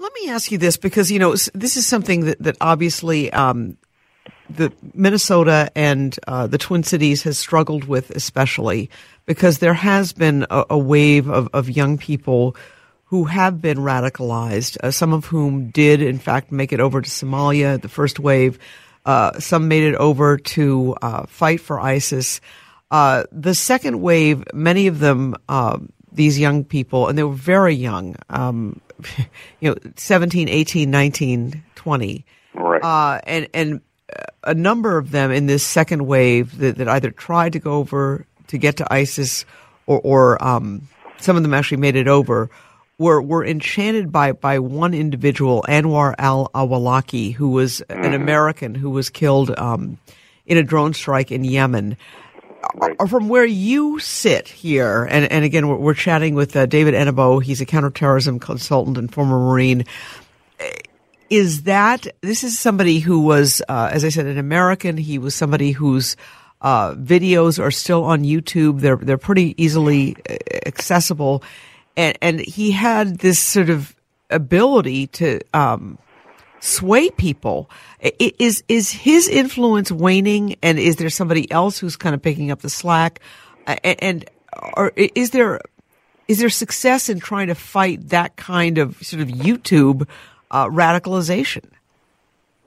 Let me ask you this because, you know, this is something that, that obviously um, the Minnesota and uh, the Twin Cities has struggled with, especially because there has been a, a wave of, of young people who have been radicalized, uh, some of whom did, in fact, make it over to Somalia, the first wave. Uh, some made it over to uh, fight for ISIS. Uh, the second wave, many of them, uh, these young people, and they were very young, um, you know, 17, 18, 19, 20. Right. Uh, and, and a number of them in this second wave that, that either tried to go over to get to ISIS or, or um, some of them actually made it over were, were enchanted by, by one individual, Anwar al Awlaki, who was an American who was killed um, in a drone strike in Yemen. Right. Uh, From where you sit here, and, and again, we're, we're chatting with uh, David Enabo. He's a counterterrorism consultant and former Marine is that this is somebody who was, uh, as I said, an American. He was somebody whose uh, videos are still on YouTube. They're they're pretty easily uh, accessible, and and he had this sort of ability to um, sway people. Is is his influence waning, and is there somebody else who's kind of picking up the slack? And, and or is there is there success in trying to fight that kind of sort of YouTube uh, radicalization?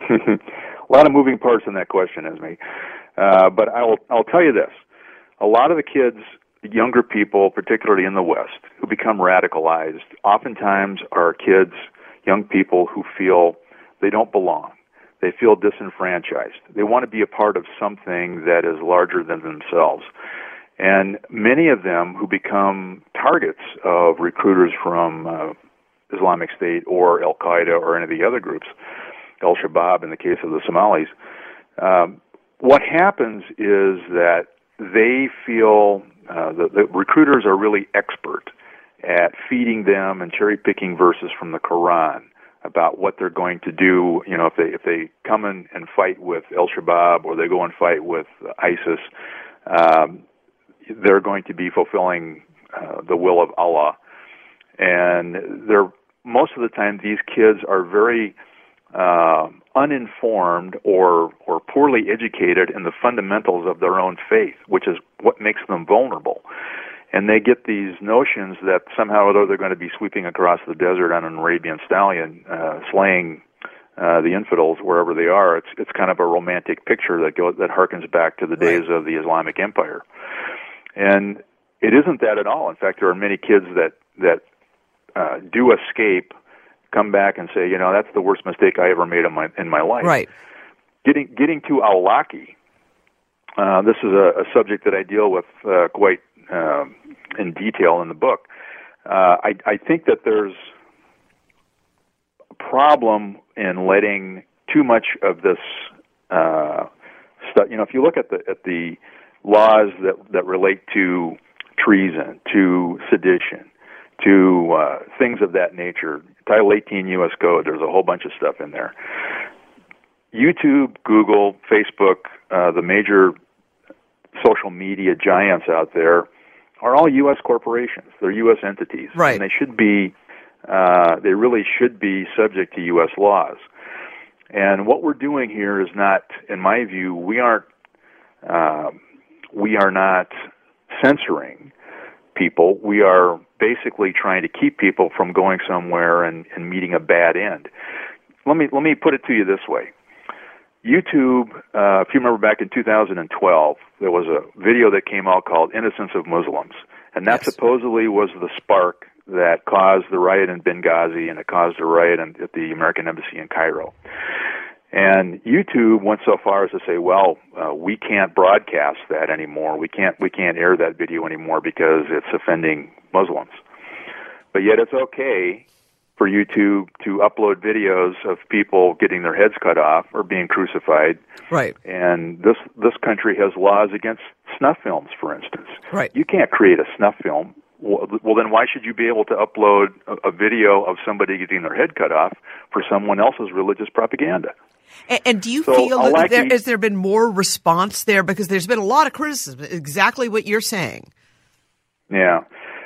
a lot of moving parts in that question, Esme. Uh, but I'll I'll tell you this: a lot of the kids, younger people, particularly in the West, who become radicalized, oftentimes are kids, young people who feel they don't belong. They feel disenfranchised. They want to be a part of something that is larger than themselves. And many of them who become targets of recruiters from uh, Islamic State or Al Qaeda or any of the other groups, Al Shabaab in the case of the Somalis, um, what happens is that they feel uh, the, the recruiters are really expert at feeding them and cherry picking verses from the Quran about what they're going to do. You know, if they if they come in and fight with Al Shabaab or they go and fight with ISIS, um, they're going to be fulfilling uh, the will of Allah. And they're most of the time these kids are very uh, uninformed or or poorly educated in the fundamentals of their own faith, which is what makes them vulnerable. And they get these notions that somehow or other they're going to be sweeping across the desert on an Arabian stallion, uh, slaying uh, the infidels wherever they are. It's it's kind of a romantic picture that goes that harkens back to the days of the Islamic Empire, and it isn't that at all. In fact, there are many kids that that uh, do escape, come back and say, you know, that's the worst mistake I ever made in my in my life. Right. Getting getting to Awlaki, uh, this is a, a subject that I deal with uh, quite um in detail in the book. Uh, I, I think that there's a problem in letting too much of this uh, stuff. You know, if you look at the at the laws that that relate to treason, to sedition, to uh, things of that nature, Title 18 U.S. Code. There's a whole bunch of stuff in there. YouTube, Google, Facebook, uh, the major social media giants out there are all U.S. corporations. They're U.S. entities, Right. and they should be. Uh, they really should be subject to U.S. laws. And what we're doing here is not, in my view, we aren't. um we are not censoring people. We are basically trying to keep people from going somewhere and, and meeting a bad end. Let me let me put it to you this way. YouTube, uh, if you remember back in 2012, there was a video that came out called "Innocence of Muslims," and that Yes. supposedly was the spark that caused the riot in Benghazi and it caused a riot in, at the American Embassy in Cairo. And YouTube went so far as to say, "Well, uh, we can't broadcast that anymore. We can't we can't air that video anymore because it's offending Muslims." But yet, it's okay for YouTube to upload videos of people getting their heads cut off or being crucified. Right. And this this country has laws against snuff films, for instance. Right. You can't create a snuff film. Well, then why should you be able to upload a, video of somebody getting their head cut off for someone else's religious propaganda? And, and do you So, feel that like there, the- has there been more response there? Because there's been a lot of criticism, exactly what you're saying. Yeah.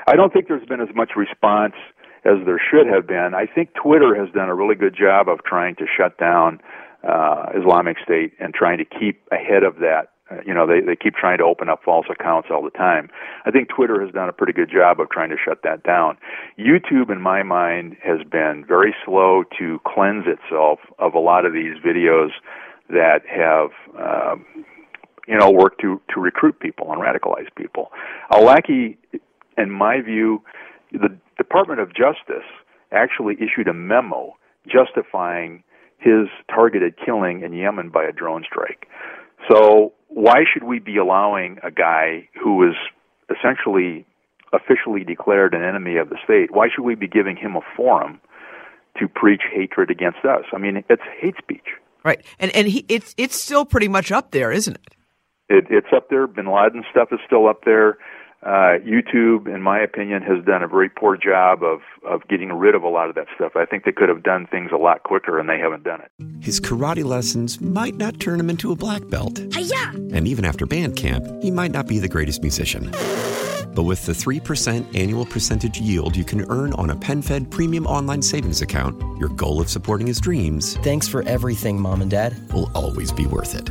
I don't think there's been as much response as there should have been. I think Twitter has done a really good job of trying to shut down uh, Islamic State and trying to keep ahead of that. Uh, you know, they, they keep trying to open up false accounts all the time. I think Twitter has done a pretty good job of trying to shut that down. YouTube, in my mind, has been very slow to cleanse itself of a lot of these videos that have um, you know, work to to recruit people and radicalize people. Awlaki, in my view, the Department of Justice actually issued a memo justifying his targeted killing in Yemen by a drone strike. So why should we be allowing a guy who is essentially officially declared an enemy of the state? Why should we be giving him a forum to preach hatred against us? I mean, it's hate speech. Right. And and he, it's it's still pretty much up there, isn't it? It, it's up there. Bin Laden stuff is still up there. Uh, YouTube, in my opinion, has done a very poor job of, of getting rid of a lot of that stuff. I think they could have done things a lot quicker, and they haven't done it. His karate lessons might not turn him into a black belt. Hiya! And even after band camp, he might not be the greatest musician. But with the 3% annual percentage yield you can earn on a PenFed premium online savings account, your goal of supporting his dreams Thanks for everything, Mom and Dad. will always be worth it.